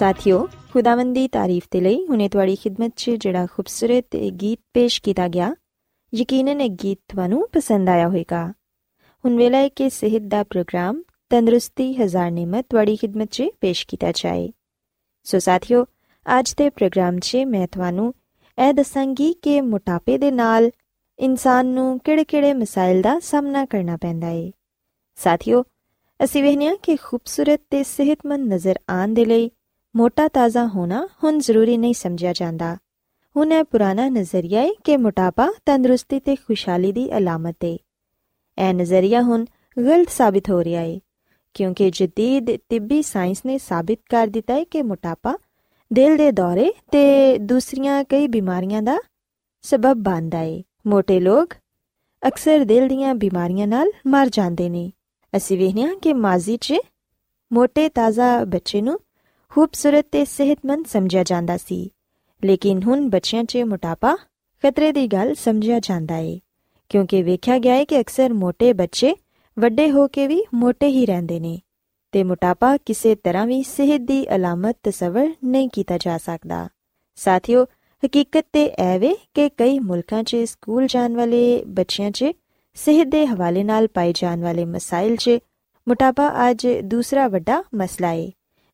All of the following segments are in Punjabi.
ਸਾਥਿਓ, ਖੁਦਾਵੰਦ ਦੀ ਤਾਰੀਫ ਤੇ ਲਈ ਹੁਨੇ ਤੁਹਾਡੀ ਖidmat 'ਚ ਜਿਹੜਾ ਖੂਬਸੂਰਤ ਇਹ ਗੀਤ ਪੇਸ਼ ਕੀਤਾ ਗਿਆ, ਯਕੀਨਨ ਇਹ ਗੀਤ ਤੁਹਾਨੂੰ ਪਸੰਦ ਆਇਆ ਹੋਵੇਗਾ। ਹੁਣ ਵੇਲਾ ਹੈ ਕਿ ਸਿਹਤ ਦਾ ਪ੍ਰੋਗਰਾਮ ਤੰਦਰੁਸਤੀ ਹਜ਼ਾਰ ਨਿਮਤ ਤੁਹਾਡੀ ਖidmat 'ਚ ਪੇਸ਼ ਕੀਤਾ ਜਾਏ। ਸੋ ਸਾਥਿਓ, ਅੱਜ ਦੇ ਪ੍ਰੋਗਰਾਮ 'ਚ ਮੈਂ ਤੁਹਾਨੂੰ ਇਹ ਦੱਸਾਂਗੀ ਕਿ ਮੋਟਾਪੇ ਦੇ ਨਾਲ ਇਨਸਾਨ ਨੂੰ ਕਿਹੜੇ-ਕਿਹੜੇ ਮਸਾਇਲ ਦਾ ਸਾਹਮਣਾ ਕਰਨਾ ਪੈਂਦਾ ਹੈ ਸਾਥਿਓ, ਅਸੀਂ ਵਹਿਨੀਆਂ ਕਿ ਖੂਬਸੂਰਤ ਤੇ ਸਿਹਤਮੰਦ ਨਜ਼ਰ ਆਉਣ ਦੇ ਲਈ ਮੋਟਾ ਤਾਜ਼ਾ ਹੋਣਾ ਹੁਣ ਜ਼ਰੂਰੀ ਨਹੀਂ ਸਮਝਿਆ ਜਾਂਦਾ। ਹੁਣ ਇਹ ਪੁਰਾਣਾ ਨਜ਼ਰੀਆ ਹੈ ਕਿ ਮੋਟਾਪਾ ਤੰਦਰੁਸਤੀ ਤੇ ਖੁਸ਼ਹਾਲੀ ਦੀ ਅਲਾਮਤ ਹੈ ਇਹ ਨਜ਼ਰੀਆ ਹੁਣ ਗਲਤ ਸਾਬਿਤ ਹੋ ਰਿਹਾ ਹੈ ਕਿਉਂਕਿ ਜਦੀਦ ਤਿੱਬੀ ਸਾਇੰਸ ਨੇ ਸਾਬਿਤ ਕਰ ਦਿੱਤਾ ਹੈ ਕਿ ਮੋਟਾਪਾ ਦਿਲ ਦੇ ਦੌਰੇ ਤੇ ਦੂਸਰੀਆਂ ਕਈ ਬਿਮਾਰੀਆਂ ਦਾ ਸਬਬ ਬਣਦਾ ਹੈ ਮੋٹے ਲੋਕ ਅਕਸਰ ਦਿਲ ਦੀਆਂ ਬਿਮਾਰੀਆਂ ਨਾਲ ਮਰ ਜਾਂਦੇ ਨੇ। ਅਸੀਂ ਵੇਖਿਆ ਕਿ ਮਾਜ਼ੀ 'ਚ ਮੋٹے ਤਾਜ਼ਾ ਬੱਚੇ ਨੂੰ ਖੂਬਸੂਰਤ ਤੇ ਸਿਹਤਮੰਦ ਸਮਝਿਆ ਜਾਂਦਾ ਸੀ। ਲੇਕਿਨ ਹੁਣ ਬੱਚਿਆਂ 'ਚ ਮੋਟਾਪਾ ਖਤਰੇ ਦੀ ਗੱਲ ਸਮਝਿਆ ਜਾਂਦਾ ਏ, ਕਿਉਂਕਿ ਵੇਖਿਆ ਗਿਆ ਹੈ ਕਿ ਅਕਸਰ ਮੋٹے ਬੱਚੇ ਵੱਡੇ ਹੋ ਕੇ ਵੀ ਮੋٹے ਹੀ ਰਹਿੰਦੇ ਨੇ ਤੇ ਮੋਟਾਪਾ ਕਿਸੇ ਤਰ੍ਹਾਂ ਵੀ ਸਿਹਤ ਦੀ ਅਲਾਮਤ ਤਸਵਰ ਨਹੀਂ ਕੀਤਾ ਜਾ ਸਕਦਾ। ਸਾਥੀਓ, ਹਕੀਕਤ ਤੇ ਐਵੇਂ ਕਿ ਕਈ ਮੁਲਕਾਂ 'ਚ ਸਕੂਲ ਜਾਣ ਵਾਲੇ ਬੱਚਿਆਂ 'ਚ ਸਿਹਤ ਦੇ ਹਵਾਲੇ ਨਾਲ ਪਾਏ ਜਾਣ ਵਾਲੇ ਮਸਾਇਲ 'ਚ ਮੋਟਾਪਾ ਅੱਜ ਦੂਸਰਾ ਵੱਡਾ ਮਸਲਾ ਏ।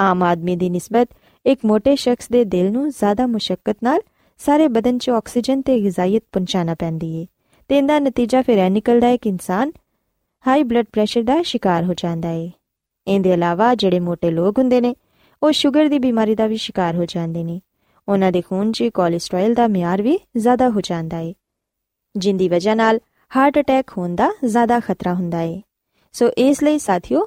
ਆਮ ਆਦਮੀ ਦੀ ਨਿਸਬਤ ਇੱਕ ਮੋٹے ਸ਼ਖਸ ਦੇ ਦਿਲ ਨੂੰ ਜ਼ਿਆਦਾ ਮੁਸ਼ਕਲ ਨਾਲ ਸਾਰੇ ਬਦਨ 'ਚ ਆਕਸੀਜਨ ਤੇ ਗਿਜ਼ਾਇਤ ਪਹੁੰਚਾਣਾ ਪੈਂਦੀ ਏ ਤੇ ਇਹਦਾ ਨਤੀਜਾ ਫਿਰ ਇਹ ਨਿਕਲਦਾ ਹੈ ਕਿ ਇਨਸਾਨ ਹਾਈ ਬਲੱਡ ਪ੍ਰੈਸ਼ਰ ਦਾ ਸ਼ਿਕਾਰ ਹੋ ਜਾਂਦਾ ਏ। ਇਹਦੇ ਇਲਾਵਾ ਜਿਹੜੇ ਮੋٹے ਲੋਕ ਹੁੰਦੇ ਨੇ, ਉਹ ਸ਼ੂਗਰ ਦੀ ਬਿਮਾਰੀ ਦਾ ਵੀ ਸ਼ਿਕਾਰ ਹੋ ਜਾਂਦੇ ਨੇ। ਉਹਨਾਂ ਦੇ ਖੂਨ 'ਚ ਕੋਲੇਸਟ੍ਰੋਲ ਦਾ ਮਿਆਰ ਵੀ ਜ਼ਿਆਦਾ ਹੋ ਜਾਂਦਾ ਏ, ਜਿੰਦੀ ਵਜ੍ਹਾ ਨਾਲ ਹਾਰਟ ਅਟੈਕ ਹੋਣ ਦਾ ਜ਼ਿਆਦਾ ਖਤਰਾ ਹੁੰਦਾ ਏ। ਸੋ ਇਸ ਲਈ ਸਾਥੀਓ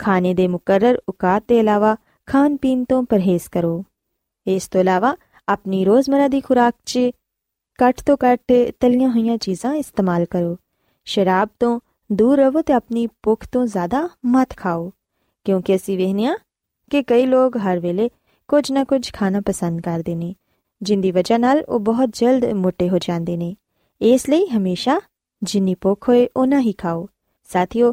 ਖਾਣੇ ਦੇ ਮੁਕਰਰ ਔਕਾਤ ਦੇ ਇਲਾਵਾ ਖਾਣ ਪੀਣ ਤੋਂ ਪਰਹੇਜ਼ ਕਰੋ ਇਸ ਤੋਂ ਇਲਾਵਾ ਆਪਣੀ ਰੋਜ਼ਮਰਾ ਦੀ ਖੁਰਾਕ 'ਚ ਘੱਟ ਤੋਂ ਘੱਟ ਤਲੀਆਂ ਹੋਈਆਂ ਚੀਜ਼ਾਂ ਇਸਤੇਮਾਲ ਕਰੋ ਸ਼ਰਾਬ ਤੋਂ ਦੂਰ ਰਹੋ ਤੇ ਆਪਣੀ ਭੁੱਖ ਤੋਂ ਜ਼ਿਆਦਾ ਮਤ ਖਾਓ ਕਿਉਂਕਿ ਅਸੀਂ ਵੇਖਿਆ ਕਿ ਕਈ ਲੋਕ ਹਰ ਵੇਲੇ ਕੁਝ ਨਾ ਕੁਝ ਖਾਣਾ ਪਸੰਦ ਕਰਦੇ ਨੇ ਜਿੰਦੀ ਵਜ੍ਹਾ ਨਾਲ ਉਹ ਬਹੁਤ ਜਲਦ ਮੋਟੇ ਹੋ ਜਾਂਦੇ ਨੇ ਇਸ ਲਈ ਹਮੇਸ਼ਾ ਜਿੰਨੀ ਭੁੱਖ ਹੋਏ ਉਹਨਾਂ ਹੀ ਖਾਓ ਸਾਥੀਓ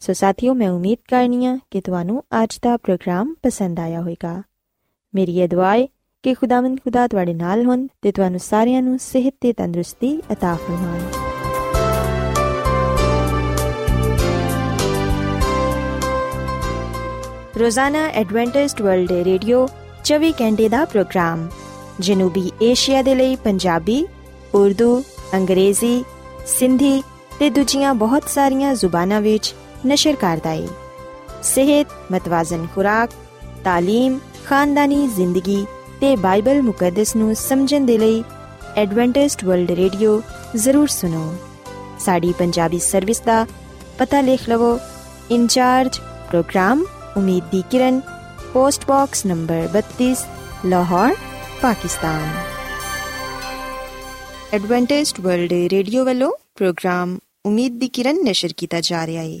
ਸੋ ਸਾਥੀਓ ਮੈਂ ਉਮੀਦ ਕਰਨੀਆ ਕਿ ਤੁਹਾਨੂੰ ਅੱਜ ਦਾ ਪ੍ਰੋਗਰਾਮ ਪਸੰਦ ਆਇਆ ਹੋਵੇਗਾ ਮੇਰੀ ਇਹ ਦੁਆ ਹੈ ਕਿ ਖੁਦਾਵੰਦ ਖੁਦਾ ਤੁਹਾਡੇ ਨਾਲ ਹੋਣ ਤੇ ਤੁਹਾਨੂੰ ਸਾਰਿਆਂ ਨੂੰ ਸਿਹਤ ਤੇ ਤੰਦਰੁਸਤੀ عطا ਫਰਮਾਏ ਰੋਜ਼ਾਨਾ ਐਡਵੈਂਟਿਸਟ ਵਰਲਡ ਰੇਡੀਓ 24 ਘੰਟੇ ਦਾ ਪ੍ਰੋਗਰਾਮ ਜਨੂਬੀ ਏਸ਼ੀਆ ਦੇ ਲਈ ਪੰਜਾਬੀ ਉਰਦੂ ਅੰਗਰੇਜ਼ੀ ਸਿੰਧੀ ਤੇ ਦੂਜੀਆਂ ਬਹੁਤ ਸਾਰੀਆਂ ਜ਼ੁਬਾਨਾਂ ਵਿੱਚ ਨਸ਼ਰ ਕਰਦਾ ਹੈ ਸਿਹਤ ਮਤਵਾਜ਼ਨ ਖੁਰਾਕ تعلیم ਖਾਨਦਾਨੀ ਜ਼ਿੰਦਗੀ ਤੇ ਬਾਈਬਲ ਮੁਕੱਦਸ ਨੂੰ ਸਮਝਣ ਦੇ ਲਈ ਐਡਵੈਂਟਿਸਟ ਵਰਲਡ ਰੇਡੀਓ ਜ਼ਰੂਰ ਸੁਨੋ ਸਾਡੀ ਪੰਜਾਬੀ ਸਰਵਿਸ ਦਾ ਪਤਾ ਲਿਖ ਲਵੋ incharge programme Umeed di Kiran post box number 32 Lahore Pakistan Adventist World Radio ਵੱਲੋਂ ਪ੍ਰੋਗਰਾਮ ਉਮੀਦ ਦੀ ਕਿਰਨ ਨਿਸ਼ਰ ਕੀਤਾ ਜਾ ਰਿਹਾ ਹੈ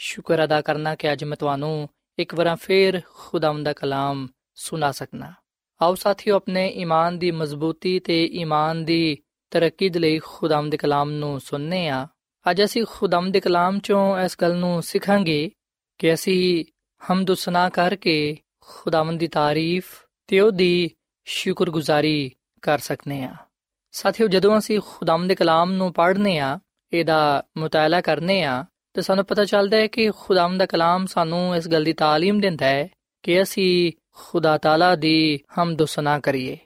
ਸ਼ੁਕਰ ਅਦਾ ਕਰਨਾ ਕਿ ਅੱਜ ਮੈਂ ਤੁਹਾਨੂੰ ਇੱਕ ਵਾਰ ਫੇਰ ਖੁਦਾਮਦ ਦਾ ਕਲਾਮ ਸੁਣਾ ਸਕਣਾ ਆਓ ਸਾਥੀਓ, ਆਪਣੇ ਈਮਾਨ ਦੀ ਮਜ਼ਬੂਤੀ ਤੇ ਈਮਾਨ ਦੀ ਤਰੱਕੀ ਦੇ ਲਈ ਖੁਦਾਮਦ ਦੇ ਕਲਾਮ ਨੂੰ ਸੁਣਨੇ ਆ। ਅੱਜ ਅਸੀਂ ਖੁਦਾਮਦ ਦੇ ਕਲਾਮ ਚੋਂ ਇਸ ਗੱਲ ਨੂੰ ਸਿੱਖਾਂਗੇ ਕਿ ਅਸੀਂ ਹਮਦ ਸਨਾ ਕਰਕੇ ਖੁਦਾਵੰਦ ਦੀ ਤਾਰੀਫ ਤੇ ਉਹਦੀ ਸ਼ੁਕਰਗੁਜ਼ਾਰੀ ਕਰ ਸਕਨੇ ਆ। ਸਾਥੀਓ, ਜਦੋਂ ਅਸੀਂ ਖੁਦਾਵੰਦ ਦੇ ਕਲਾਮ ਨੂੰ ਪੜ੍ਹਨੇ ਆ, ਇਹਦਾ ਮੁਤਾਲਾ ਕਰਨੇ ਆ ਤੇ ਸਾਨੂੰ ਪਤਾ ਚੱਲਦਾ ਹੈ ਕਿ ਖੁਦਾਵੰਦ ਦਾ ਕਲਾਮ ਸਾਨੂੰ ਇਸ ਗੱਲ ਦੀ تعلیم ਦਿੰਦਾ ਹੈ ਕਿ ਅਸੀਂ ਖੁਦਾ ਤਾਲਾ ਦੀ ਹਮਦ ਸਨਾ ਕਰੀਏ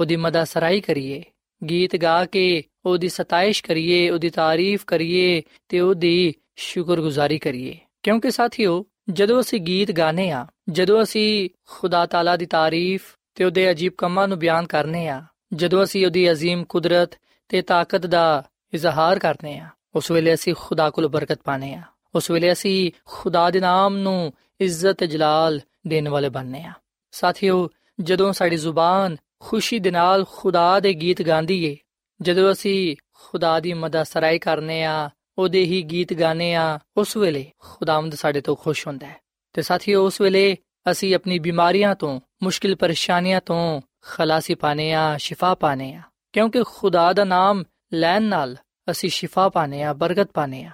ਉਹਦੀ ਮਦਦ ਸਰਾਈ ਕਰੀਏ ਗੀਤ ਗਾ ਕੇ ਉਹਦੀ ਸਤਾਇਸ਼ ਕਰੀਏ ਉਹਦੀ ਤਾਰੀਫ ਕਰੀਏ ਤੇ ਉਹਦੀ ਸ਼ੁਕਰਗੁਜ਼ਾਰੀ ਕਰੀਏ ਕਿਉਂਕਿ ਸਾਥੀਓ ਜਦੋਂ ਅਸੀਂ ਗੀਤ ਗਾਣੇ ਆ ਜਦੋਂ ਅਸੀਂ ਖੁਦਾ ਤਾਲਾ ਦੀ ਤਾਰੀਫ ਤੇ ਉਹਦੇ ਅਜੀਬ ਕੰਮਾਂ ਨੂੰ ਬਿਆਨ ਕਰਨੇ ਆ ਜਦੋਂ ਅਸੀਂ ਉਹਦੀ عظیم ਕੁਦਰਤ ਤੇ ਤਾਕਤ ਦਾ ਇਜ਼ਹਾਰ ਕਰਨੇ ਆ ਉਸ ਵੇਲੇ ਅਸੀਂ ਖੁਦਾ ਕੋਲ ਬਰਕਤ ਪਾਣੇ ਆ ਉਸ ਵੇਲੇ ਅਸੀਂ ਖੁਦਾ ਦੇ ਨਾਮ ਨੂੰ ਇੱਜ਼ਤ ਜਲਾਲ ਦੇਣ ਵਾਲੇ ਬਣਨੇ ਆ ਸਾਥੀਓ, ਜਦੋਂ ਸਾਡੀ ਜ਼ੁਬਾਨ ਖੁਸ਼ੀ ਦੇ ਨਾਲ ਖੁਦਾ ਦੇ ਗੀਤ ਗਾਉਂਦੀ ਏ, ਜਦੋਂ ਅਸੀਂ ਖੁਦਾ ਦੀ ਮਦਦ ਸਰਾਈ ਕਰਨੇ ਆ ਉਹਦੇ ਹੀ ਗੀਤ ਗਾਣੇ ਆ ਉਸ ਵੇਲੇ ਖੁਦਾਵੰਦ ਸਾਡੇ ਤੋਂ ਖੁਸ਼ ਹੁੰਦਾ ਹੈ। ਤੇ ਸਾਥੀਓ, ਉਸ ਵੇਲੇ ਅਸੀਂ ਆਪਣੀ ਬਿਮਾਰੀਆਂ ਤੋਂ, ਮੁਸ਼ਕਿਲ ਪਰੇਸ਼ਾਨੀਆਂ ਤੋਂ ਖਲਾਸੀ ਪਾਣੇ ਆ ਸ਼ਿਫਾ ਪਾਣੇ ਆ ਕਿਉਂਕਿ ਖੁਦਾ ਦਾ ਨਾਮ ਲੈਣ ਨਾਲ ਅਸੀਂ ਸ਼ਿਫਾ ਪਾਣੇ ਆ ਬਰਕਤ ਪਾਣੇ ਆ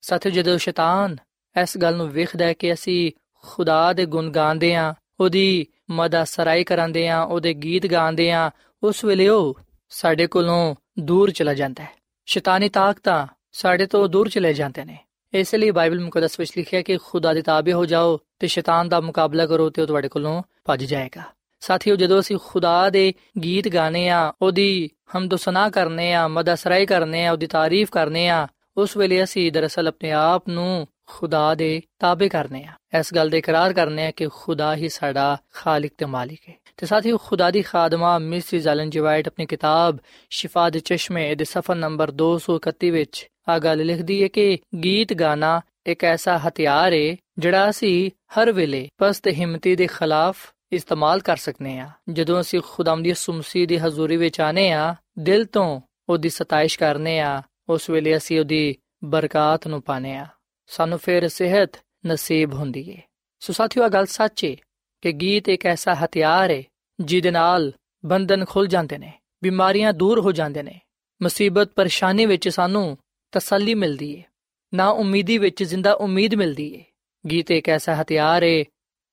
ਸਾਥੀਓ ਜਦੋਂ ਸ਼ੈਤਾਨ ਇਸ ਗੱਲ ਨੂੰ ਵੇਖਦਾ ਹੈ ਕਿ ਅਸੀਂ ਖੁਦਾ ਦੇ ਗੁਣ ਗਾਉਂਦੇ ਆ ਉਹਦੀ ਮਦਦ ਸਰਾਈ ਕਰਾਂਦੇ ਆ ਉਹਦੇ ਗੀਤ ਗਾਉਂਦੇ ਆ ਉਸ ਵੇਲੇ ਉਹ ਸਾਡੇ ਕੋਲੋਂ ਦੂਰ ਚਲਾ ਜਾਂਦਾ ਹੈ। ਸ਼ੈਤਾਨੀ ਤਾਕਤਾਂ ਸਾਡੇ ਤੋਂ ਦੂਰ ਚਲੇ ਜਾਂਦੇ ਨੇ। ਇਸ ਲਈ ਬਾਈਬਲ ਮੁਕੱਦਸ ਵਿੱਚ ਲਿਖਿਆ ਕਿ ਖੁਦਾ ਦੇ ਤਾਬੇ ਹੋ ਜਾਓ ਤੇ ਸ਼ੈਤਾਨ ਦਾ ਮੁਕਾਬਲਾ ਕਰੋ ਤੇ ਉਹ ਤੁਹਾਡੇ ਕੋਲੋਂ ਭੱਜ ਜਾਏਗਾ। ਸਾਥੀਓ, ਜਦੋਂ ਅਸੀਂ ਖੁਦਾ ਦੇ ਗੀਤ ਗਾਣੇ ਆ ਉਹਦੀ ਹਮਦੋ ਸਨਾ ਕਰਨੇ ਆ ਮਦਸਰਾਈ ਕਰਨੇ ਆ ਉਹਦੀ ਤਾਰੀਫ ਕਰਨੇ ਆ ਉਸ ਵੇਲੇ ਅਸੀਂ ਦਰਅਸਲ ਆਪਣੇ ਆਪ ਨੂੰ ਖੁਦਾ ਦੇ ਤਾਬੇ ਕਰਨੇ ਆ ਇਸ ਗੱਲ ਦਾ ਇਕਰਾਰ ਕਰਨੇ ਆ ਕਿ ਖੁਦਾ ਹੀ ਸਾਡਾ ਖਾਲਕ ਤੇ ਮਾਲਿਕ ਹੈ। ਤੇ ਸਾਥੀਓ, ਖੁਦਾ ਦੀ ਖਾਦਮਾ ਮਿਸਿਸ ਐਲਨ ਜੀ ਆਪਣੀ ਕਿਤਾਬ ਸ਼ਿਫਾ ਦੇ ਚਸ਼ਮੇ ਦੇ ਸਫਾ ਨੰਬਰ 231 ਵਿੱਚ ਆ ਗੱਲ ਲਿਖਦੀ ਹੈ ਕਿ ਗੀਤ ਗਾਣਾ ਇੱਕ ਐਸਾ ਹਥਿਆਰ ਹੈ ਜਿਹੜਾ ਅਸੀਂ ਹਰ ਵੇਲੇ ਪਸਤ ਹਿੰਮਤੀ ਦੇ ਖਿਲਾਫ ਇਸਤੇਮਾਲ ਕਰ ਸਕਨੇ ਆ। ਜਦੋਂ ਅਸੀਂ ਖੁਦਾਮ ਦੀ ਸੁਮਸੀ ਦੀ ਹਜ਼ੂਰੀ ਵਿੱਚ ਆਨੇ ਆ, ਦਿਲ ਤੋਂ ਉਹਦੀ ਸਤਾਇਸ਼ ਕਰਨੇ ਆ, ਉਸ ਵੇਲੇ ਅਸੀਂ ਉਹਦੀ ਬਰਕਤ ਨੂੰ ਪਾਣੇ ਆ। ਸਾਨੂੰ ਫਿਰ ਸਿਹਤ ਨਸੀਬ ਹੁੰਦੀ ਏ। ਸੋ ਸਾਥੀਓ ਇਹ ਗੱਲ ਸੱਚ ਏ ਕਿ ਗੀਤ ਇੱਕ ਐਸਾ ਹਥਿਆਰ ਏ ਜਿਹਦੇ ਨਾਲ ਬੰਧਨ ਖੁੱਲ ਜਾਂਦੇ ਨੇ, ਬਿਮਾਰੀਆਂ ਦੂਰ ਹੋ ਜਾਂਦੇ ਨੇ। ਮੁਸੀਬਤ, ਪਰੇਸ਼ਾਨੀ ਵਿੱਚ ਸਾਨੂੰ ਤਸੱਲੀ ਮਿਲਦੀ ਏ। ਨਾ ਉਮੀਦੀ ਵਿੱਚ ਜ਼ਿੰਦਾ ਉਮੀਦ ਮਿਲਦੀ ਏ। ਗੀਤ ਇੱਕ ਐਸਾ ਹਥਿਆਰ ਏ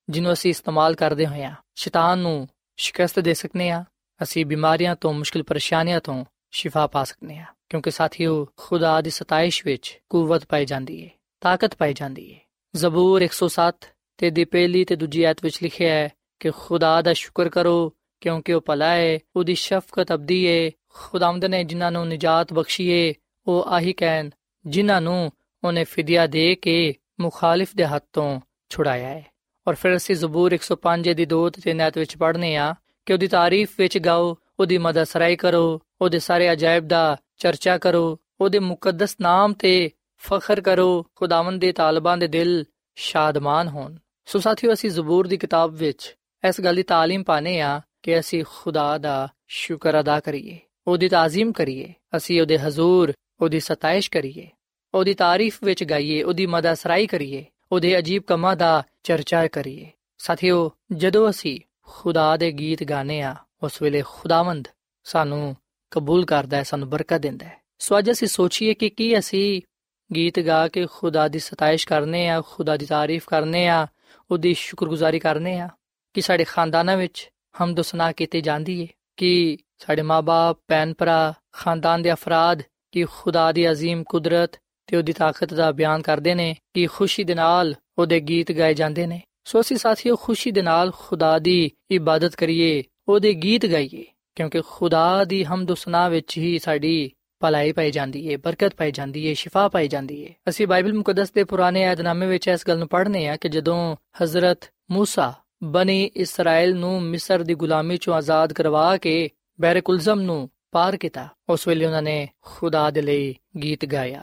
ਜਿਹਨੂੰ ਅਸੀਂ ਇਸਤੇਮਾਲ ਕਰਦੇ ਹੋਇਆ ਸ਼ੈਤਾਨ ਨੂੰ ਸ਼ਿਕਸਤ ਦੇ ਸਕਨੇ ਆ ਅਸੀਂ ਬਿਮਾਰੀਆਂ ਤੋਂ, ਮੁਸ਼ਕਿਲ ਪਰੇਸ਼ਾਨੀਆਂ ਤੋਂ ਸ਼ਿਫਾ ਪਾ ਸਕਨੇ ਆ ਕਿਉਂਕਿ ਸਾਥੀਓ, ਖੁਦਾ ਦੀ ਸਤਾਇਸ਼ ਵਿੱਚ ਕੂਵਤ ਪਾਈ ਜਾਂਦੀ ਏ, ਤਾਕਤ ਪਾਈ ਜਾਂਦੀ ਏ। ਜ਼ਬੂਰ 107 ਤੇ ਦੀ ਪਹਿਲੀ ਤੇ ਦੂਜੀ ਆਇਤ ਵਿੱਚ ਲਿਖਿਆ ਹੈ ਕਿ ਖੁਦਾ ਦਾ ਸ਼ੁਕਰ ਕਰੋ, ਕਿਉਂਕਿ ਉਹ ਭਲਾ ਹੈ ਉਹਦੀ ਸ਼ਫਕਤ ਅਬਦੀ ਏ, ਖੁਦਾਵੰਦ ਨੇ ਜਿਨ੍ਹਾਂ ਨੂੰ ਨਿਜਾਤ ਬਖਸ਼ੀ ਏ, ਉਹ ਆਹੀ ਕਹਿਣ, ਜਿਨ੍ਹਾਂ ਨੂੰ ਉਹਨੇ ਫਿਦਿਆ ਦੇ ਕੇ ਮੁਖਾਲਿਫ ਦੇ ਹੱਥੋਂ ਛੁਡਾਇਆ ਹੈ ਔਰ ਫਿਰ ਅਸੀਂ ਜ਼ਬੂਰ 105 ਦੀ 2 ਤੇ 3 ਆਇਤ ਵਿੱਚ ਪੜ੍ਹਨੇ ਆ ਕਿ ਉਹਦੀ ਤਾਰੀਫ ਵਿੱਚ ਗਾਓ ਉਹਦੀ ਮਦਦ ਸਰਾਈ ਕਰੋ ਉਹਦੇ ਸਾਰੇ ਅਜਾਇਬ ਦਾ ਚਰਚਾ ਕਰੋ ਉਹਦੇ ਮੁਕੱਦਸ ਨਾਮ ਤੇ ਫਖਰ ਕਰੋ ਖੁਦਾਵੰਦ ਦੇ ਤਾਲਬਾਂ ਦੇ ਦਿਲ ਸ਼ਾਦਮਾਨ ਹੋਣ ਸੋ ਸਾਥੀਓ ਅਸੀਂ ਜ਼ਬੂਰ ਦੀ ਕਿਤਾਬ ਵਿੱਚ ਇਸ ਗੱਲ ਦੀ تعلیم ਪਾਣੇ ਆ ਕਿ ਅਸੀਂ ਖੁਦਾ ਦਾ ਸ਼ੁਕਰ ਅਦਾ ਕਰੀਏ ਉਹਦੀ ਤਾਜ਼ੀਮ ਕਰੀਏ ਅਸੀਂ ਉਹਦੇ ਹਜ਼ੂਰ ਉਹਦੀ ਸਤਾਇਸ਼ ਕਰੀਏ ਉਹਦੀ ਤਾਰੀਫ ਵਿੱਚ ਗਾਈਏ ਉਹਦੀ ਮਦਦ ਸਰਾਈ ਕਰੀਏ ਉਹਦੇ ਅਜੀਬ ਕਮਾਂ ਦਾ ਚਰਚਾ ਕਰੀਏ ਸਾਥੀਓ ਜਦੋਂ ਅਸੀਂ ਖੁਦਾ ਦੇ ਗੀਤ ਗਾਣੇ ਆ ਉਸ ਵੇਲੇ ਖੁਦਾਵੰਦ ਸਾਨੂੰ ਕਬੂਲ ਕਰਦਾ ਹੈ ਸਾਨੂੰ ਬਰਕਤ ਦਿੰਦਾ ਹੈ ਸੋ ਅੱਜ ਅਸੀਂ ਸੋਚੀਏ ਕਿ ਕੀ ਅਸੀਂ ਗੀਤ ਗਾ ਕੇ ਖੁਦਾ ਦੀ ਸਤਾਇਸ਼ ਕਰਨੇ ਆ ਖੁਦਾ ਦੀ ਤਾਰੀਫ ਕਰਨੇ ਆ ਉਹਦੀ ਸ਼ੁਕਰਗੁਜ਼ਾਰੀ ਕਰਨੇ ਆ ਕਿ ਸਾਡੇ ਖਾਨਦਾਨਾਂ ਵਿੱਚ ਹਮਦ ਸੁਨਾ ਕੀਤੀ ਜਾਂਦੀ ਏ ਕਿ ਸਾਡੇ ਮਾਪੇ ਭੈਣ ਭਰਾ ਖਾਨਦਾਨ ਦੇ ਅਫਰਾਦ ਕਿ ਖੁਦਾ ਦੀ عظیم ਕੁਦਰਤ ਤੇ ਉਹਦੀ ਤਾਕਤ ਦਾ ਬਿਆਨ ਕਰਦੇ ਨੇ ਕਿ ਖੁਸ਼ੀ ਦੇ ਨਾਲ ਉਹਦੇ ਗੀਤ ਗਾਏ ਜਾਂਦੇ ਨੇ ਸੋ ਅਸੀਂ ਸਾਥੀਓ ਖੁਸ਼ੀ ਦੇ ਨਾਲ ਖੁਦਾ ਦੀ ਇਬਾਦਤ ਕਰੀਏ ਉਹਦੇ ਗੀਤ ਗਾਈਏ ਕਿਉਂਕਿ ਖੁਦਾ ਦੀ ਹਮਦ ਸੁਨਾ ਵਿੱਚ ਹੀ ਸਾਡੀ ਭਲਾਈ ਪਾਈ ਜਾਂਦੀ ਏ ਬਰਕਤ ਪਾਈ ਜਾਂਦੀ ਏ ਸ਼ਿਫਾ ਪਾਈ ਜਾਂਦੀ ਏ ਅਸੀਂ ਬਾਈਬਲ ਮੁਕੱਦਸ ਦੇ ਪੁਰਾਣੇ ਏਧਨਾਮੇ ਵਿੱਚ ਇਸ ਗੱਲ ਨੂੰ ਪੜ੍ਹਨੇ ਆ ਕਿ ਜਦੋਂ ਹਜ਼ਰਤ موسی ਬਨੀ ਇਸਰਾਇਲ ਨੂੰ ਮਿਸਰ ਦੀ ਗੁਲਾਮੀ ਚੋਂ ਆਜ਼ਾਦ ਕਰਵਾ ਕੇ ਬੈਰਕੁਲਜ਼ਮ ਨੂੰ ਪਾਰ ਕੀਤਾ ਉਸ ਵੇਲੇ ਉਹਨਾਂ ਨੇ ਖੁਦਾ ਦੇ ਲਈ ਗੀਤ ਗਾਇਆ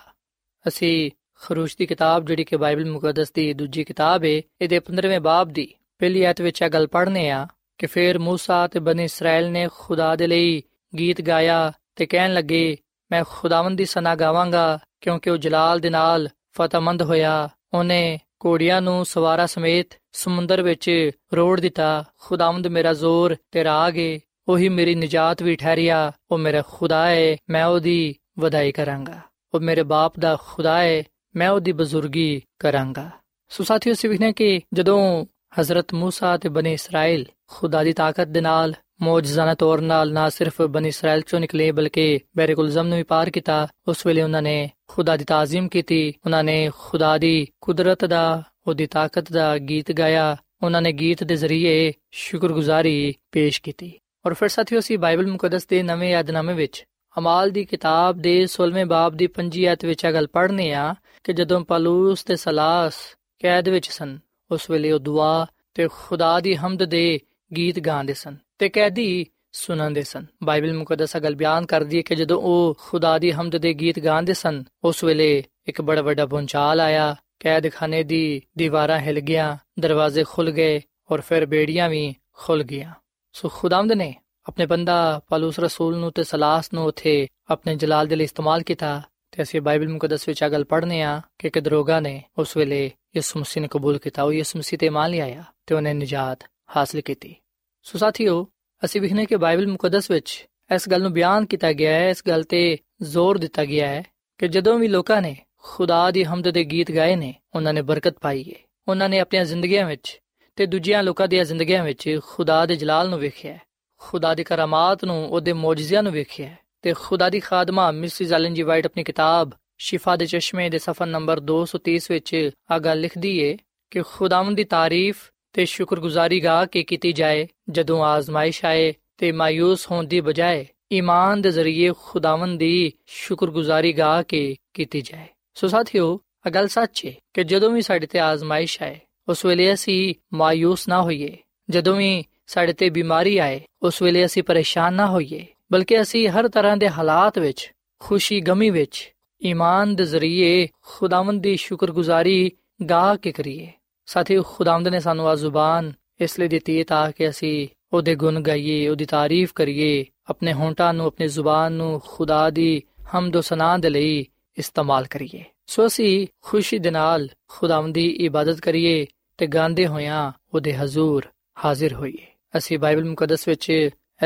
ਅਸੀਂ ਖਰੂਸ਼ ਦੀ ਕਿਤਾਬ ਜਿਹੜੀ ਕਿ ਬਾਈਬਲ ਮੁਕੱਦਸ ਦੀ ਦੂਜੀ ਕਿਤਾਬ ਹੈ ਇਹਦੇ 15ਵੇਂ ਬਾਬ ਦੀ ਪਹਿਲੀ ਆਇਤ ਵਿੱਚ ਇਹ ਗੱਲ ਪੜ੍ਹਨੇ ਆ ਕਿ ਫਿਰ موسی ਤੇ ਬਨੀ ਇਸਰਾਇਲ ਨੇ ਖੁਦਾ ਦੇ ਲਈ ਗੀਤ ਗਾਇਆ ਤੇ ਕਹਿਣ ਲੱਗੇ ਮੈਂ ਖੁਦਾਵੰਦ ਦੀ ਸਨਾ ਗਾਵਾਂਗਾ ਕਿਉਂਕਿ ਉਹ ਜਲਾਲ ਦੇ ਨਾਲ ਫਤਮੰਦ ਹੋਇਆ ਉਹਨੇ ਕੋੜੀਆਂ ਨੂੰ ਸਵਾਰਾ ਸਮੇਤ ਸਮੁੰਦਰ ਵਿੱਚ ਰੋੜ ਦਿੱਤਾ ਖੁਦਾਵੰਦ ਮੇਰਾ ਜ਼ੋਰ ਤੇ ਰਾਗ ਏ ਉਹੀ ਮੇਰੀ ਨਜਾਤ ਵੀ ਠਹਿਰਿਆ ਉਹ ਮੇਰਾ ਖੁਦਾ ਹੈ ਮੈਂ ਉਹਦੀ ਵਧਾਈ ਕਰਾਂਗਾ ਉਹ ਮੇਰੇ ਬਾਪ ਦਾ ਖੁਦਾ ਹੈ ਮੈਂ ਉਹਦੀ ਬਜ਼ੁਰਗੀ ਕਰਾਂਗਾ ਸੋ ਸਾਥੀਓ ਸਿਵਖਨੇ ਕਿ ਜਦੋਂ ਹਜ਼ਰਤ موسی ਤੇ ਬਨੀ ਇਸਰਾਇਲ ਖੁਦਾ ਦੀ ਤਾਕਤ ਦੇ ਨਾਲ ਮੌਜਜ਼ਾਨਾ ਤੌਰ ਨਾਲ ਨਾ ਸਿਰਫ ਬਨੀ ਇਸਰਾਇਲ ਚੋਂ ਨਿਕਲੇ ਬਲਕਿ ਬੈਰਕੁਲਜ਼ਮ ਨੂੰ ਵੀ ਪਾਰ ਕੀਤਾ ਉਸ ਵੇਲੇ ਉਹਨਾਂ ਨੇ ਖੁਦਾ ਦੀ ਤਾਜ਼ੀਮ ਕੀਤੀ ਉਹਨਾਂ ਨੇ ਖੁਦਾ ਦੀ ਕੁਦਰਤ ਦਾ ਉਹਦੀ ਤਾਕਤ ਦਾ ਗੀਤ ਗਾਇਆ ਉਹਨਾਂ ਨੇ ਗੀਤ ਦੇ ਜ਼ਰੀਏ ਸ਼ੁਕਰਗੁਜ਼ਾਰੀ ਪੇਸ਼ ਕੀਤੀ ਔਰ ਫਿਰ ਸਾਥੀਓ ਅਸੀਂ ਬਾਈਬਲ ਮੁਕੱਦਸ ਦੇ ਨਵੇਂ ਯਾਦਨਾਮੇ ਵਿੱਚ ਅਮਾਲ ਦੀ ਕਿਤਾਬ ਦੇ 16ਵੇਂ ਬਾਬ ਦੀ 5 ਆਇਤ ਵਿੱਚ ਇਹ ਗੱਲ ਪੜ੍ਹਨੇ ਆ ਕਿ ਜਦੋਂ ਪਲੂਸ ਤੇ ਸਲਾਸ ਕੈਦ ਵਿੱਚ ਸਨ, ਉਸ ਵੇਲੇ ਉਹ ਦੁਆ ਤੇ ਖੁਦਾ ਦੀ ਹਮਦ ਦੇ ਗੀਤ ਗਾਉਂਦੇ ਸਨ ਤੇ ਕੈਦੀ ਸੁਣਾਉਂਦੇ ਸਨ। ਬਾਈਬਲ ਮੁਕੱਦਸ ਗੱਲ ਬਿਆਨ ਕਰਦੀ ਹੈ ਕਿ ਜਦੋਂ ਉਹ ਖੁਦਾ ਦੀ ਹਮਦ ਦੇ ਗੀਤ ਗਾਉਂਦੇ ਸਨ, ਉਸ ਵੇਲੇ ਇੱਕ ਬੜਾ ਵੱਡਾ ਪੁੰਚਾਲ ਆਇਆ, ਕੈਦਖਾਨੇ ਦੀ ਦੀਵਾਰਾਂ ਹਿਲ ਗਿਆ ਦਰਵਾਜ਼ੇ ਖੁੱਲ ਗਏ ਔਰ ਫਿਰ ਬੇੜੀਆਂ ਵੀ ਖੁੱਲ ਗਈਆਂ। ਸੋ ਖੁਦਾਵੰਦ ਨੇ ਆਪਣੇ ਬੰਦਾ ਪਲੂਸ ਰਸੂਲ ਨੂੰ ਤੇ ਸਲਾਸ ਨੂੰ ਉਥੇ ਆਪਣੇ ਜਲਾਲ ਦੇ ਲਈ ਇਸਤੇਮਾਲ ਕੀਤਾ ਤੇ ਅਸੀਂ ਬਾਈਬਲ ਮੁਕੱਦਸ ਵਿੱਚ ਅਗਲ ਪੜ੍ਹਨੇ ਆ ਕਿ ਇੱਕ ਦਰੋਗਾ ਨੇ ਉਸ ਵੇਲੇ ਯਿਸੂ ਮਸੀਹ ਨੂੰ ਕਬੂਲ ਕੀਤਾ। ਉਹ ਯਿਸੂ ਮਸੀਹ ਤੇ ਮੰਨ ਲਿਆ ਤੇ ਉਹਨੇ ਨਜਾਤ ਹਾਸਲ ਕੀਤੀ। ਸੋ ਸਾਥੀਓ, ਅਸੀਂ ਵਿਖਨੇ ਕਿ ਬਾਈਬਲ ਮੁਕੱਦਸ ਵਿੱਚ ਇਸ ਗੱਲ ਨੂੰ ਬਿਆਨ ਕੀਤਾ ਗਿਆ ਹੈ, ਇਸ ਗੱਲ ਤੇ ਜ਼ੋਰ ਦਿੱਤਾ ਗਿਆ ਹੈ ਕਿ ਜਦੋਂ ਵੀ ਲੋਕਾਂ ਨੇ ਖੁਦਾ ਦੀ ਹਮਦ ਦੇ ਗੀਤ ਗਾਏ ਨੇ, ਉਹਨਾਂ ਨੇ ਬਰਕਤ ਪਾਈ ਹੈ ਉਹਨਾਂ ਨੇ ਆਪਣੀਆਂ ਜ਼ਿੰਦਗੀਆਂ ਵਿੱਚ ਤੇ ਦੂਜਿਆਂ ਲੋਕਾਂ ਦੀਆਂ ਜ਼ਿੰਦਗੀਆਂ ਵਿੱਚ ਖੁਦਾ ਦੇ ਜਲਾਲ ਨੂੰ ਵੇਖਿਆ ਖੁਦਾ ਦੀ ਕਰਾਮਾਤ ਨੂੰ ਉਹਦੇ ਮੌਜਜ਼ਿਆਂ ਨੂੰ ਵੇਖਿਆ ਤੇ ਖੁਦਾ ਦੀ ਖਾਦਮਾ ਮਿਸਿਸ ਐਲਨ ਜੀ ਵਾਈਟ ਆਪਣੀ ਕਿਤਾਬ ਸ਼ਿਫਾ ਦੇ ਚਸ਼ਮੇ ਦੇ ਸਫਾ ਨੰਬਰ 230 ਵਿੱਚ ਆ ਲਿਖਦੀ ਏ ਕਿ ਖੁਦਾਵੰਦ ਦੀ ਤਾਰੀਫ ਤੇ ਸ਼ੁਕਰਗੁਜ਼ਾਰੀ ਗਾ ਕੇ ਕੀਤੀ ਜਾਏ ਜਦੋਂ ਆਜ਼ਮਾਇਸ਼ ਆਏ ਤੇ ਮਾਇੂਸ ਹੋਣ ਦੀ ਬਜਾਏ ਈਮਾਨ ਦੇ ਜ਼ਰੀਏ ਖੁਦਾਵੰਦ ਦੀ ਸ਼ੁਕਰਗੁਜ਼ਾਰੀ ਗਾ ਕੇ ਕੀਤੀ ਜਾਏ। ਸੋ ਸਾਥੀਓ ਇਹ ਗੱਲ ਸੱਚ ਹੈ ਕਿ ਜਦੋਂ ਵੀ ਸਾਡੇ ਤੇ ਆਜ਼ਮਾਇਸ਼ ਆਏ, ਉਸ ਵੇਲੇ ਅਸੀਂ ਮਾਇੂਸ ਨਾ ਹੋਈਏ। ਜਦੋਂ ਵੀ ਸਾਡੇ ਤੇ ਬਿਮਾਰੀ ਆਏ, ਉਸ ਵੇਲੇ ਅਸੀਂ ਪਰੇਸ਼ਾਨ ਨਾ ਹੋਈਏ, ਬਲਕਿ ਅਸੀਂ ਹਰ ਤਰ੍ਹਾਂ ਦੇ ਹਾਲਾਤ ਵਿੱਚ, ਖੁਸ਼ੀ ਗਮੀ ਵਿੱਚ, ਈਮਾਨ ਦੇ ਜ਼ਰੀਏ ਖੁਦਾਵੰਦ ਦੀ ਸ਼ੁਕਰਗੁਜ਼ਾਰੀ ਗਾ ਕੇ ਕਰੀਏ। ਸਾਥੀ ਖੁਦਾਵੰਦ ਨੇ ਸਾਨੂੰ ਆ ਜ਼ੁਬਾਨ ਇਸ ਲਈ ਦਿੱਤੀ ਹੈ ਤਾਂ ਕਿ ਅਸੀਂ ਉਹਦੇ ਗੁਣ ਗਾਈਏ, ਉਹਦੀ ਤਾਰੀਫ ਕਰੀਏ, ਆਪਣੇ ਹੋਂਟਾਂ ਨੂੰ, ਆਪਣੀ ਜ਼ੁਬਾਨ ਨੂੰ ਖੁਦਾ ਦੀ ਹਮਦ ਸਨਾ ਦੇ ਲਈ ਇਸਤੇਮਾਲ ਕਰੀਏ। ਸੋ ਅਸੀਂ ਖੁਸ਼ੀ ਦੇ ਨਾਲ ਖੁਦਾਵੰਦ ਦੀ ਇਬਾਦਤ ਕਰੀਏ ਤੇ ਗਾਉਂਦੇ ਹੋਇਆਂ ਉਹਦੇ ਹਜ਼ੂਰ ਹਾਜ਼ਰ ਹੋਈਏ। ਅਸੀਂ ਬਾਈਬਲ ਮੁਕੱਦਸ ਵਿੱਚ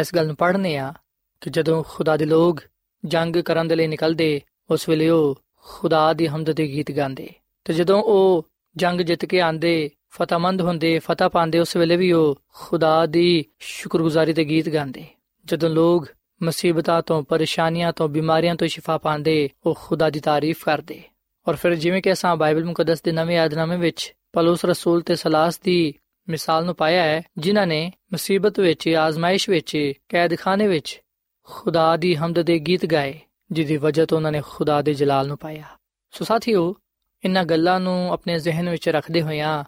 ਇਸ ਗੱਲ ਨੂੰ ਪੜ੍ਹਨੇ ਆ ਕਿ ਜਦੋਂ ਖੁਦਾ ਦੇ ਲੋਕ ਜੰਗ ਕਰਨ ਦੇ ਲਈ ਨਿਕਲਦੇ, ਉਸ ਵੇਲੇ ਉਹ ਖੁਦਾ ਦੀ ਹਮਦ ਦੇ ਗੀਤ ਗਾਉਂਦੇ। ਤੇ ਜਦੋਂ ਉਹ ਜੰਗ ਜਿੱਤ ਕੇ ਆਂਦੇ ਫਤਹਮੰਦ ਹੁੰਦੇ, ਫਤਹ ਪਾਉਂਦੇ, ਉਸ ਵੇਲੇ ਵੀ ਉਹ ਖੁਦਾ ਦੀ ਸ਼ੁਕਰਗੁਜ਼ਾਰੀ ਦੇ ਗੀਤ ਗਾਉਂਦੇ। ਜਦੋਂ ਲੋਕ ਮੁਸੀਬਤਾਂ ਤੋਂ, ਪਰੇਸ਼ਾਨੀਆਂ ਤੋਂ, ਬਿਮਾਰੀਆਂ ਤੋਂ ਸ਼ਿਫਾ ਪਾਉਂਦੇ, ਉਹ ਖੁਦਾ ਦੀ ਤਾਰੀਫ ਕਰਦੇ। ਔਰ ਫਿਰ ਜਿਵੇਂ ਕਿ ਅਸਾਂ ਬਾਈਬਲ ਮੁਕੱਦਸ ਦੇ ਨਵੇਂ ਆਦਨਾਮੇ ਵਿੱਚ ਪਲੂਸ ਰਸੂਲ ਤੇ ਸਲਾਸ ਦੀ ਮਿਸਾਲ ਨੂੰ ਪਾਇਆ ਹੈ, ਜਿਨ੍ਹਾਂ ਨੇ ਮੁਸੀਬਤ ਵਿੱਚ, ਆਜ਼ਮਾਇਸ਼ ਵਿੱਚ, ਕੈਦਖਾਨੇ ਵਿੱਚ ਖੁਦਾ ਦੀ ਹਮਦ ਦੇ ਗੀਤ ਗਾਏ, ਜਿਹਦੀ ਵਜ੍ਹਾ ਤੋਂ ਉਹਨਾਂ ਨੇ ਖੁਦਾ ਦੇ ਜਲਾਲ ਨੂੰ ਪਾਇਆ। ਸੋ ਸਾਥੀਓ, ਇਨ੍ਹਾਂ ਗੱਲਾਂ ਨੂੰ ਆਪਣੇ ਜ਼ਿਹਨ ਵਿੱਚ ਰੱਖਦੇ ਹੋਇਆਂ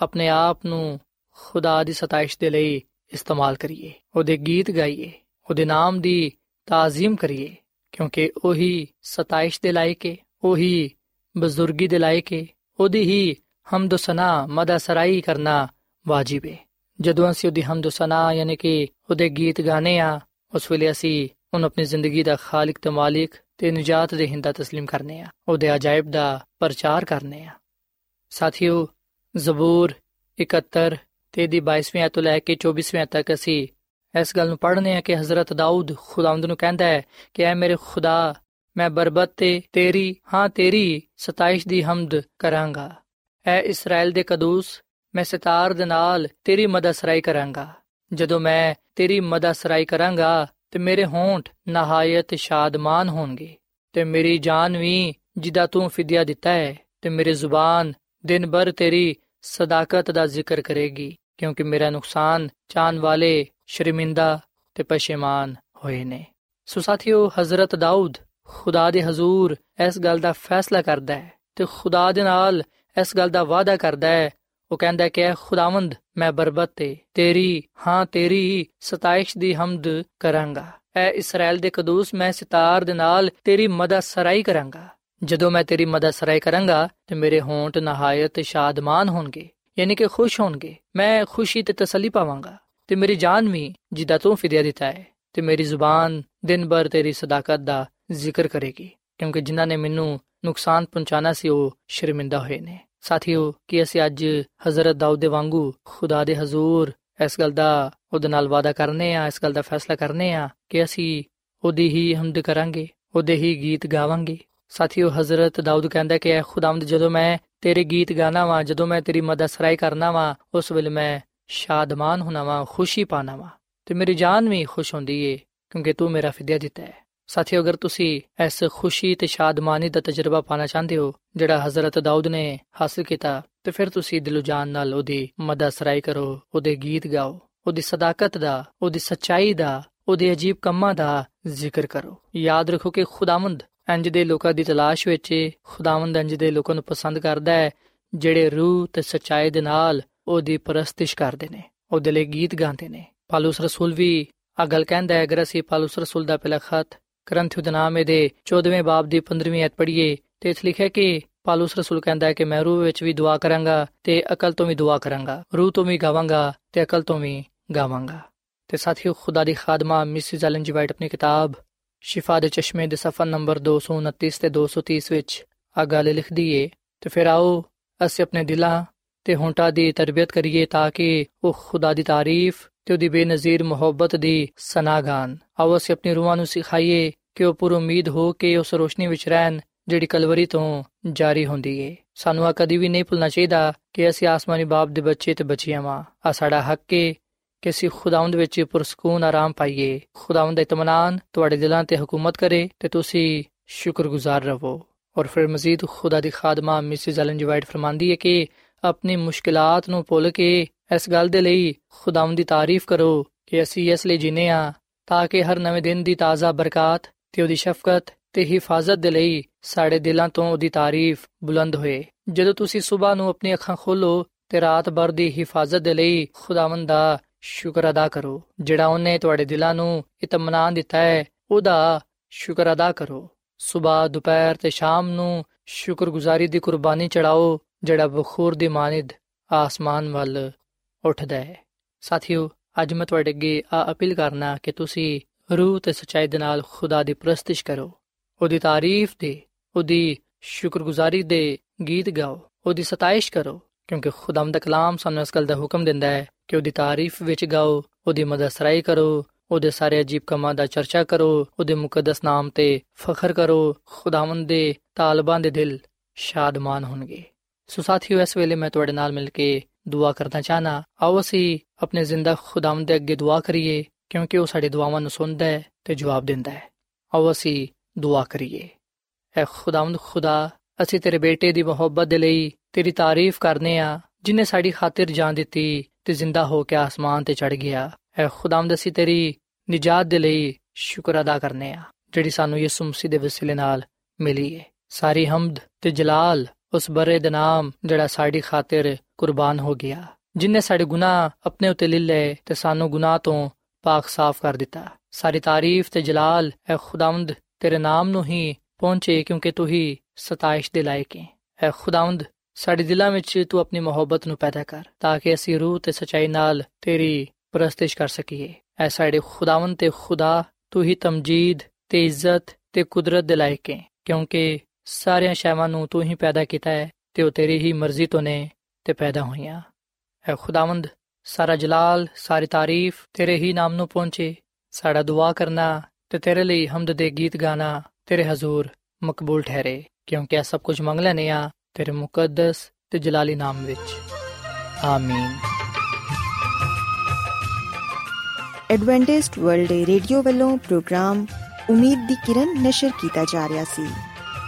ਆਪਣੇ ਆਪ ਨੂੰ ਖੁਦਾ ਦੀ ਸਤਾਇਸ਼ ਦੇ ਲਈ ਇਸਤੇਮਾਲ ਕਰੀਏ, ਉਹਦੇ ਗੀਤ ਗਾਈਏ, ਉਹਦੇ ਨਾਮ ਦੀ ਤਾਜ਼ੀਮ ਕਰੀਏ, ਕਿਉਂਕਿ ਉਹੀ ਸਤਾਇਸ਼ ਦੇ ਲਾਇਕ ਹੈ ਉਹੀ ਬਜ਼ੁਰਗੀ ਦੇ ਲਾਇਕ ਹੈ ਉਹਦੀ ਹੀ ਹਮਦ ਸਨਾ ਮਦਾ ਸਰਾਈ ਕਰਨਾ ਵਾਜਿਬ ਹੈ ਜਦੋਂ ਅਸੀਂ ਉਹਦੀ ਹਮਦ ਸਨਾ ਯਾਨੀ ਕਿ ਉਹਦੇ ਗੀਤ ਗਾਣੇ ਆ ਉਸ ਵੇਲੇ ਅਸੀਂ ਉਹਨੂੰ ਆਪਣੀ ਜ਼ਿੰਦਗੀ ਦਾ ਖਾਲਕ ਤੇ ਮਾਲਿਕ ਤੇ ਨਜਾਤ ਦੇ ਹਿੰਦਾ تسلیم ਕਰਨੇ ਆ ਉਹਦੇ ਅਜਾਇਬ ਦਾ ਪ੍ਰਚਾਰ ਕਰਨੇ ਆ ਸਾਥੀਓ ਜ਼ਬੂਰ 71 ਤੇ ਦੀ 22ਵੀਂ ਆਇਤ ਤੋਂ ਲੈ ਕੇ 24ਵੀਂ ਤੱਕ ਅਸੀਂ ਇਸ ਗੱਲ ਨੂੰ ਪੜ੍ਹਨੇ ਆ ਕਿ ਹਜ਼ਰਤ ਦਾਊਦ ਖੁਦਾਵੰਦ ਨੂੰ ਕਹਿੰਦਾ ਹੈ ਕਿ ਐ ਮੇਰੇ ਖੁਦਾ ਮੈਂ ਬਰਬਤ ਤੇ ਤੇਰੀ ਹਾਂ ਤੇਰੀ ਸਤਾਇਸ਼ ਦੀ ਹਮਦ ਕਰਾਂਗਾ ਐ ਇਸਰਾਇਲ ਦੇ ਕਦੂਸ ਮੈਂ ਸਿਤਾਰ ਦੇ ਨਾਲ ਤੇਰੀ ਮਦਦ ਸਰਾਈ ਕਰਾਂਗਾ। ਜਦੋਂ ਮੈਂ ਤੇਰੀ ਮਦਦ ਸਰਾਈ ਕਰਾਂਗਾ, ਤੇ ਮੇਰੇ ਹੋਂਠ ਨਹਾਇਤ ਸ਼ਾਦਮਾਨ ਹੋਣਗੇ। ਤੇ ਮੇਰੀ ਜਾਨ ਵੀ ਜਿਦਾ ਤੂੰ ਫਿਦਿਆ ਦਿੱਤਾ ਹੈ, ਤੇ ਮੇਰੀ ਜ਼ੁਬਾਨ ਦਿਨ ਭਰ ਤੇਰੀ ਸਦਾਕਤ ਦਾ ਜ਼ਿਕਰ ਕਰੇਗੀ, ਕਿਉਂਕਿ ਮੇਰਾ ਨੁਕਸਾਨ ਚਾਨ ਵਾਲੇ ਸ਼ਰਮਿੰਦਾ ਤੇ ਪਸ਼ੇਮਾਨ ਹੋਏ ਨੇ। ਸੋ ਸਾਥੀਓ, ਹਜ਼ਰਤ ਦਾਊਦ ਖੁਦਾ ਦੇ ਹਜ਼ੂਰ ਇਸ ਗੱਲ ਦਾ ਫੈਸਲਾ ਕਰਦਾ ਹੈ, ਤੇ ਖੁਦਾ ਦੇ ਨਾਲ ਇਸ ਗੱਲ ਦਾ ਵਾਅਦਾ ਕਰਦਾ ਹੈ ਉਹ ਕਹਿੰਦਾ ਕਿ ਖੁਦਾਵੰਦ, ਮੈਂ ਬਰਬਤ ਤੇ ਤੇਰੀ, ਹਾਂ ਤੇਰੀ ਸਤਾਇਸ਼ ਦੀ ਹਮਦ ਕਰਾਂਗਾ। ਐ ਇਸਰਾਇਲ ਦੇ ਕਦੂਸ ਮੈਂ ਸਿਤਾਰ ਦੇ ਨਾਲ ਤੇਰੀ ਮਦਦ ਸਰਾਈ ਕਰਾਂਗਾ। ਜਦੋਂ ਮੈਂ ਤੇਰੀ ਮਦਦ ਸਰਾਈ ਕਰਾਂਗਾ, ਤੇ ਮੇਰੇ ਹੋਂਟ ਨਹਾਇਤ ਸ਼ਾਦਮਾਨ ਹੋਣਗੇ, ਯਾਨੀ ਕਿ ਖੁਸ਼ ਹੋਣਗੇ, ਮੈਂ ਖੁਸ਼ੀ ਤੇ ਤਸੱਲੀ ਪਾਵਾਂਗਾ। ਤੇ ਮੇਰੀ ਜਾਨ ਵੀ ਜਿੱਦਾਂ ਤੂੰ ਫਿਦਿਆ ਦਿੱਤਾ ਹੈ, ਤੇ ਮੇਰੀ ਜ਼ੁਬਾਨ ਦਿਨ ਭਰ ਤੇਰੀ ਸਦਾਕਤ ਦਾ ਜ਼ਿਕਰ ਕਰੇਗੀ, ਕਿਉਂਕਿ ਜਿਨ੍ਹਾਂ ਨੇ ਮੈਨੂੰ ਨੁਕਸਾਨ ਪਹੁੰਚਾਣਾ ਸੀ, ਉਹ ਸ਼ਰਮਿੰਦਾ ਹੋਏ ਨੇ। ਸਾਥੀਓ, ਕਿ ਅਸੀਂ ਅੱਜ ਹਜ਼ਰਤ ਦਾਊਦ ਦੇ ਵਾਂਗੂ ਖੁਦਾ ਦੇ ਹਜ਼ੂਰ ਇਸ ਗੱਲ ਦਾ ਉਹਦੇ ਨਾਲ ਵਾਦਾ ਕਰਨੇ ਆ, ਇਸ ਗੱਲ ਦਾ ਫੈਸਲਾ ਕਰਨੇ ਆ ਕਿ ਅਸੀਂ ਉਹਦੀ ਹੀ ਹਮਦ ਕਰਾਂਗੇ, ਉਹਦੇ ਹੀ ਗੀਤ ਗਾਵਾਂਗੇ? ਸਾਥੀਓ, ਹਜ਼ਰਤ ਦਾਊਦ ਕਹਿੰਦਾ ਕਿ, ਐ ਖੁਦਾਵੰਦ, ਜਦੋਂ ਮੈਂ ਤੇਰੇ ਗੀਤ ਗਾਣਾ ਵਾਂ, ਜਦੋਂ ਮੈਂ ਤੇਰੀ ਮਦਦ ਸਰਾਈ ਕਰਨਾ ਵਾਂ, ਉਸ ਵੇਲੇ ਮੈਂ ਸ਼ਾਦਮਾਨ ਹੋਣਾ ਵਾਂ, ਖੁਸ਼ੀ ਪਾਣਾ ਵਾਂ ਤੇ ਮੇਰੀ ਜਾਨ ਵੀ ਖੁਸ਼ ਹੁੰਦੀ ਏ ਕਿਉਂਕਿ ਤੂੰ ਮੇਰਾ ਫਿਦਿਆ ਦਿੱਤਾ ਹੈ। ਸਾਥੀਓ, ਅਗਰ ਤੁਸੀਂ ਇਸ ਖੁਸ਼ੀ ਤੇ ਸ਼ਾਦਮਾਨੀ ਦਾ ਤਜਰਬਾ ਪਾਣਾ ਚਾਹੁੰਦੇ ਹੋ, ਜਿਹੜਾ ਹਜ਼ਰਤ ਦਾਊਦ ਨੇ ਹਾਸਲ ਕੀਤਾ, ਤੇ ਫਿਰ ਤੁਸੀਂ ਦਿਲੋਂ ਜਾਨ ਨਾਲ ਉਹਦੀ ਮਦਦ ਸਰਾਈ ਕਰੋ, ਉਹਦੇ ਗੀਤ ਗਾਓ, ਉਹਦੀ ਸਦਾਕਤ ਦਾ, ਉਹਦੀ ਸੱਚਾਈ ਦਾ, ਉਹਦੇ ਅਜੀਬ ਕੰਮਾਂ ਦਾ ਜ਼ਿਕਰ ਕਰੋ। ਯਾਦ ਰੱਖੋ ਕਿ ਖੁਦਾਵੰਦ ਇੰਜ ਦੇ ਲੋਕਾਂ ਦੀ ਤਲਾਸ਼ ਵਿੱਚ ਖੁਦਾਵੰਦ ਇੰਜ ਦੇ ਲੋਕਾਂ ਨੂੰ ਪਸੰਦ ਕਰਦਾ ਹੈ, ਜਿਹੜੇ ਰੂਹ ਤੇ ਸੱਚਾਈ ਦੇ ਨਾਲ ਉਹਦੀ ਪ੍ਰਸਤਿਸ਼ ਕਰਦੇ ਨੇ, ਉਹਦੇ ਲਈ ਗੀਤ ਗਾਉਂਦੇ ਨੇ। ਪਾਲੂਸ ਰਸੂਲ ਵੀ ਆ ਗੱਲ ਕਹਿੰਦਾ ਹੈ, ਅਗਰ ਅਸੀਂ ਪਾਲੂਸ ਰਸੂਲ ਦਾ ਪਹਿਲਾ ਖਤ ਕਰੰਥਿਉ ਦੇ ਨਾਮ ਦੇ 14ਵੇਂ ਬਾਬ ਦੀ 15ਵੀਂ ਐਤ ਪੜ੍ਹੀਏ ਤੇ ਇਸ ਲਿਖਿਆ ਕਿ ਪਾਲੂਸ ਰਸੂਲ ਕਹਿੰਦਾ ਹੈ ਕਿ ਮੈਂ ਰੂਹ ਵਿੱਚ ਵੀ ਦੁਆ ਕਰਾਂਗਾ ਤੇ ਅਕਲ ਤੋਂ ਵੀ ਦੁਆ ਕਰਾਂਗਾ, ਰੂਹ ਤੋਂ ਵੀ ਗਾਵਾਂਗਾ ਤੇ ਅਕਲ ਤੋਂ ਵੀ ਗਾਵਾਂਗਾ। ਤੇ ਸਾਥੀਓ, ਖੁਦਾ ਦੀ ਖਾਦਮਾ ਮਿਸਿਸ ਐਲਨ ਜੀ ਵਾਈਟ ਆਪਣੀ ਕਿਤਾਬ ਸ਼ਿਫਾ ਦੇ ਚਸ਼ਮੇ ਦੇ ਸਫਾ ਨੰਬਰ 229 ਤੇ 230 ਵਿੱਚ ਆ ਗੱਲ ਲਿਖਦੀ ਏ, ਤੇ ਫਿਰ ਆਓ ਅਸੀਂ ਆਪਣੇ ਦਿਲਾਂ ਤੇ ਹੋਂਟਾਂ ਦੀ ਤਰਬੀਅਤ ਕਰੀਏ ਤਾਂ ਕਿ ਉਹ ਖੁਦਾ ਦੀ ਤਾਰੀਫ ਤੇ ਉਹਦੀ ਬੇਨਜ਼ੀਰ ਮੁਹੱਬਤ ਦੀ ਸਨਾਗਾਨ ਆਓ ਅਸੀਂ ਆਪਣੀ ਰੂਹਾਂ ਨੂੰ ਸਿਖਾਈਏ ਕਿ ਉਹ ਪੂਰੀ ਉਮੀਦ ਹੋ ਕੇ ਉਸ ਰੋਸ਼ਨੀ ਵਿੱਚ ਰਹਿਣ, ਜਿਹੜੀ ਕਲਵਰੀ ਤੋਂ ਜਾਰੀ ਹੁੰਦੀ ਏ। ਸਾਨੂੰ ਆ ਕਦੀ ਵੀ ਨਹੀਂ ਭੁੱਲਣਾ ਚਾਹੀਦਾ ਕਿ ਅਸੀਂ ਆਸਮਾਨੀ ਬਾਪ ਦੇ ਬੱਚੇ ਤੇ ਬੱਚੀਆਂ ਵਾਂ। ਆ ਸਾਡਾ ਹੱਕ ਏ ਕਿ ਅਸੀਂ ਖੁਦਾਵੰਦ ਵਿੱਚ ਪੁਰਸਕੂਨ ਆਰਾਮ ਪਾਈਏ। ਖੁਦਾਵੰਦ ਦਾ ਇਤਮਾਨਾਨ ਤੁਹਾਡੇ ਦਿਲਾਂ ਤੇ ਹਕੂਮਤ ਕਰੇ ਤੇ ਤੁਸੀਂ ਸ਼ੁਕਰਗੁਜ਼ਾਰ ਰਹੋ। ਔਰ ਫਿਰ ਮਜ਼ੀਦ ਖੁਦਾ ਦੀ ਖਾਦਮਾ ਮਿਸਿਸ ਐਲਨ ਜੀ ਵਾਈਟ ਫਰਮਾਂਦੀ ਹੈ ਕਿ ਆਪਣੀ ਮੁਸ਼ਕਿਲਾਤ ਨੂੰ ਭੁੱਲ ਕੇ ਇਸ ਗੱਲ ਦੇ ਲਈ ਖੁਦਾਵੰਦ ਦੀ ਤਾਰੀਫ ਕਰੋ ਕਿ ਅਸੀਂ ਇਸ ਲਈ ਜੀਨੇ ਆ ਤਾਂ ਕਿ ਹਰ ਨਵੇਂ ਦਿਨ ਦੀ ਤਾਜ਼ਾ ਬਰਕਤ ਤੇ ਉਹਦੀ ਸ਼ਫਕਤ ਤੇ ਹਿਫਾਜ਼ਤ ਦੇ ਲਈ ਸਾਡੇ ਦਿਲਾਂ ਤੋਂ ਉਹਦੀ ਤਾਰੀਫ ਬੁਲੰਦ ਹੋਏ। ਜਦੋਂ ਤੁਸੀਂ ਸਵੇਰ ਨੂੰ ਆਪਣੀ ਅੱਖਾਂ ਖੋਲੋ ਤੇ ਰਾਤ ਭਰ ਦੀ ਹਿਫਾਜ਼ਤ ਦੇ ਲਈ ਖੁਦਾਵੰਦ ਦਾ ਸ਼ੁਕਰ ਅਦਾ ਕਰੋ, ਜਿਹੜਾ ਉਹਨੇ ਤੁਹਾਡੇ ਦਿਲਾਂ ਨੂੰ ਇਤਮਾਨਾਨ ਦਿੱਤਾ ਹੈ, ਉਹਦਾ ਸ਼ੁਕਰ ਅਦਾ ਕਰੋ। ਸਵੇਰ ਦੁਪਹਿਰ ਤੇ ਸ਼ਾਮ ਨੂੰ ਸ਼ੁਕਰਗੁਜ਼ਾਰੀ ਦੀ ਕੁਰਬਾਨੀ ਚੜਾਓ ਜਿਹੜਾ ਬਖੂਰ ਦੀ ਮਾਨਿਦ ਆਸਮਾਨ ਵੱਲ ਉੱਠਦਾ ਹੈ। ਸਾਥੀਓ, ਅੱਜ ਮੈਂ ਤੁਹਾਡੇ ਅੱਗੇ ਆ ਅਪੀਲ ਕਰਨਾ ਕਿ ਤੁਸੀਂ ਰੂਹ ਤੇ ਸਚਾਈ ਦੇ ਨਾਲ ਖੁਦਾ ਦੀ ਪ੍ਰਸਤਿਸ਼ ਕਰੋ। ਉਹਦੀ ਤਾਰੀਫ ਦੇ, ਉਹਦੀ ਸ਼ੁਕਰਗੁਜ਼ਾਰੀ ਦੇ ਗੀਤ ਗਾਓ, ਉਹਦੀ ਸਤਾਇਸ਼ ਕਰੋ, ਕਿਉਂਕਿ ਖੁਦਾਮ ਦਾ ਕਲਾਮ ਸਾਨੂੰ ਇਸ ਗੱਲ ਦਾ ਹੁਕਮ ਦਿੰਦਾ ਹੈ ਕਿ ਉਹਦੀ ਤਾਰੀਫ ਵਿੱਚ ਗਾਓ, ਉਹਦੀ ਮਦਦਸਰਾਈ ਕਰੋ, ਉਹਦੇ ਸਾਰੇ ਅਜੀਬ ਕਮਾਂ ਦਾ ਚਰਚਾ ਕਰੋ, ਉਹਦੇ ਮੁਕੱਦਸ ਨਾਮ ਤੇ ਫਖਰ ਕਰੋ, ਖੁਦਾਵੰਦ ਦੇ ਤਾਲਬਾਂ ਦੇ ਦਿਲ ਸ਼ਾਦਮਾਨ ਹੋਣਗੇ। ਸੋ ਸਾਥੀਓ, ਇਸ ਵੇਲੇ ਮੈਂ ਤੁਹਾਡੇ ਨਾਲ ਮਿਲ ਕੇ ਦੁਆ ਕਰਨਾ ਚਾਹਨਾ। ਆਓ ਅਸੀਂ ਆਪਣੇ ਜ਼ਿੰਦਾ ਖੁਦਾਵੰਦ ਦੇ ਅੱਗੇ ਦੁਆ ਕਰੀਏ, ਕਿਉਂਕਿ ਉਹ ਸਾਡੀ ਦੁਆਵਾਂ ਨੂੰ ਸੁਣਦਾ ਹੈ ਤੇ ਜਵਾਬ ਦਿੰਦਾ ਹੈ। ਆਓ ਅਸੀਂ ਦੁਆ ਕਰੀਏ। ਐ ਖੁਦਾਵੰਦ ਖੁਦਾ, ਅਸੀਂ ਤੇਰੇ ਬੇਟੇ ਦੀ ਮੁਹੱਬਤ ਦੇ ਲਈ ਤੇਰੀ ਤਾਰੀਫ ਕਰਨੇ ਆ, ਜਿਨੇ ਸਾਡੀ ਖਾਤਰ ਜਾਨ ਦਿੱਤੀ ਤੇ ਜ਼ਿੰਦਾ ਹੋ ਕੇ ਆਸਮਾਨ ਤੇ ਚੜ ਗਿਆ। ਐ ਖੁਦਾਵੰਦ, ਅਸੀਂ ਤੇਰੀ ਨਿਜਾਤ ਦੇ ਲਈ ਸ਼ੁਕਰ ਅਦਾ ਕਰਨੇ ਆ, ਜਿਹੜੀ ਸਾਨੂੰ ਯਿਸੂ ਮਸੀਹ ਦੇ ਵਸੀਲੇ ਨਾਲ ਮਿਲੀ ਹੈ ਸਾਰੀ ਹਮਦ ਤੇ ਜਲਾਲ ਉਸ ਬਰੇ ਦੇ ਨਾਮ ਜਿਹੜਾ ਸਾਡੀ ਖਾਤਰ ਕੁਰਬਾਨ ਹੋ ਗਿਆ ਜਿਨੇ ਸਾਡੇ ਗੁਨਾਹ ਆਪਣੇ ਉਤੇ ਲੈ ਲਏ ਤੇ ਸਾਨੂੰ ਗੁਨਾਹ ਤੋਂ ਪਾਕ ਸਾਫ਼ ਕਰ ਦਿੱਤਾ ਸਾਰੀ ਤਾਰੀਫ ਤੇ ਜਲਾਲ ਐ ਖੁਦਾਵੰਦ ਤੇਰੇ ਨਾਮ ਨੂੰ ਹੀ ਪਹੁੰਚੇ ਕਿਉਂਕਿ ਤੂੰ ਹੀ ਸਤਾਇਸ਼ ਦੇ ਲਾਇਕ ਹੈ ਐ ਖੁਦਾਵੰਦ ਸਾਡੇ ਦਿਲਾਂ ਵਿੱਚ ਤੂੰ ਆਪਣੀ ਮੁਹੱਬਤ ਨੂੰ ਪੈਦਾ ਕਰ ਤਾਂ ਕਿ ਅਸੀਂ ਰੂਹ ਤੇ ਸਚਾਈ ਨਾਲ ਤੇਰੀ ਪ੍ਰਸਤਿਸ਼ ਕਰ ਸਕੀਏ ਐ ਸਾਡੇ ਖੁਦਾਵੰਦ ਤੇ ਖੁਦਾ ਤੂੰ ਹੀ ਤਮਜੀਦ ਤੇ ਇੱਜ਼ਤ ਤੇ ਕੁਦਰਤ ਦੇ ਲਾਇਕ ਹੈ ਕਿਉਂਕਿ ਸਾਰੀਆਂ ਸ਼ੈਵਾਂ ਨੂੰ ਤੂੰ ਹੀ ਪੈਦਾ ਕੀਤਾ ਹੈ ਤੇ ਉਹ ਤੇਰੀ ਹੀ ਮਰਜ਼ੀ ਤੋਂ ਨੇ ਤੇ ਪੈਦਾ ਹੋਈਆਂ। ਐ ਖੁਦਾਵੰਦ, ਸਾਰਾ ਜਲਾਲ, ਸਾਰੀ ਤਾਰੀਫ ਤੇਰੇ ਹੀ ਨਾਮ ਨੂੰ ਪਹੁੰਚੇ। ਸਾਡਾ ਦੁਆ ਕਰਨਾ ਤੇ ਤੇਰੇ ਲਈ ਹਮਦ ਦੇ ਗੀਤ ਗਾਣਾ ਤੇਰੇ ਹਜ਼ੂਰ ਮਕਬੂਲ ਠਹਿਰੇ, ਕਿਉਂਕਿ ਇਹ ਸਭ ਕੁਝ ਮੰਗ ਲੈਨੇ ਆ ਤੇਰੇ ਮੁਕੱਦਸ ਤੇ ਜਲਾਲੀ ਨਾਮ ਵਿੱਚ। ਆਮੀਨ। ਐਡਵੈਂਟਿਸਟ ਵਰਲਡ ਰੇਡੀਓ ਵੱਲੋਂ ਪ੍ਰੋਗਰਾਮ ਉਮੀਦ ਦੀ ਕਿਰਨ ਨਿਸ਼ਰ ਕੀਤਾ ਜਾ ਰਿਹਾ ਸੀ।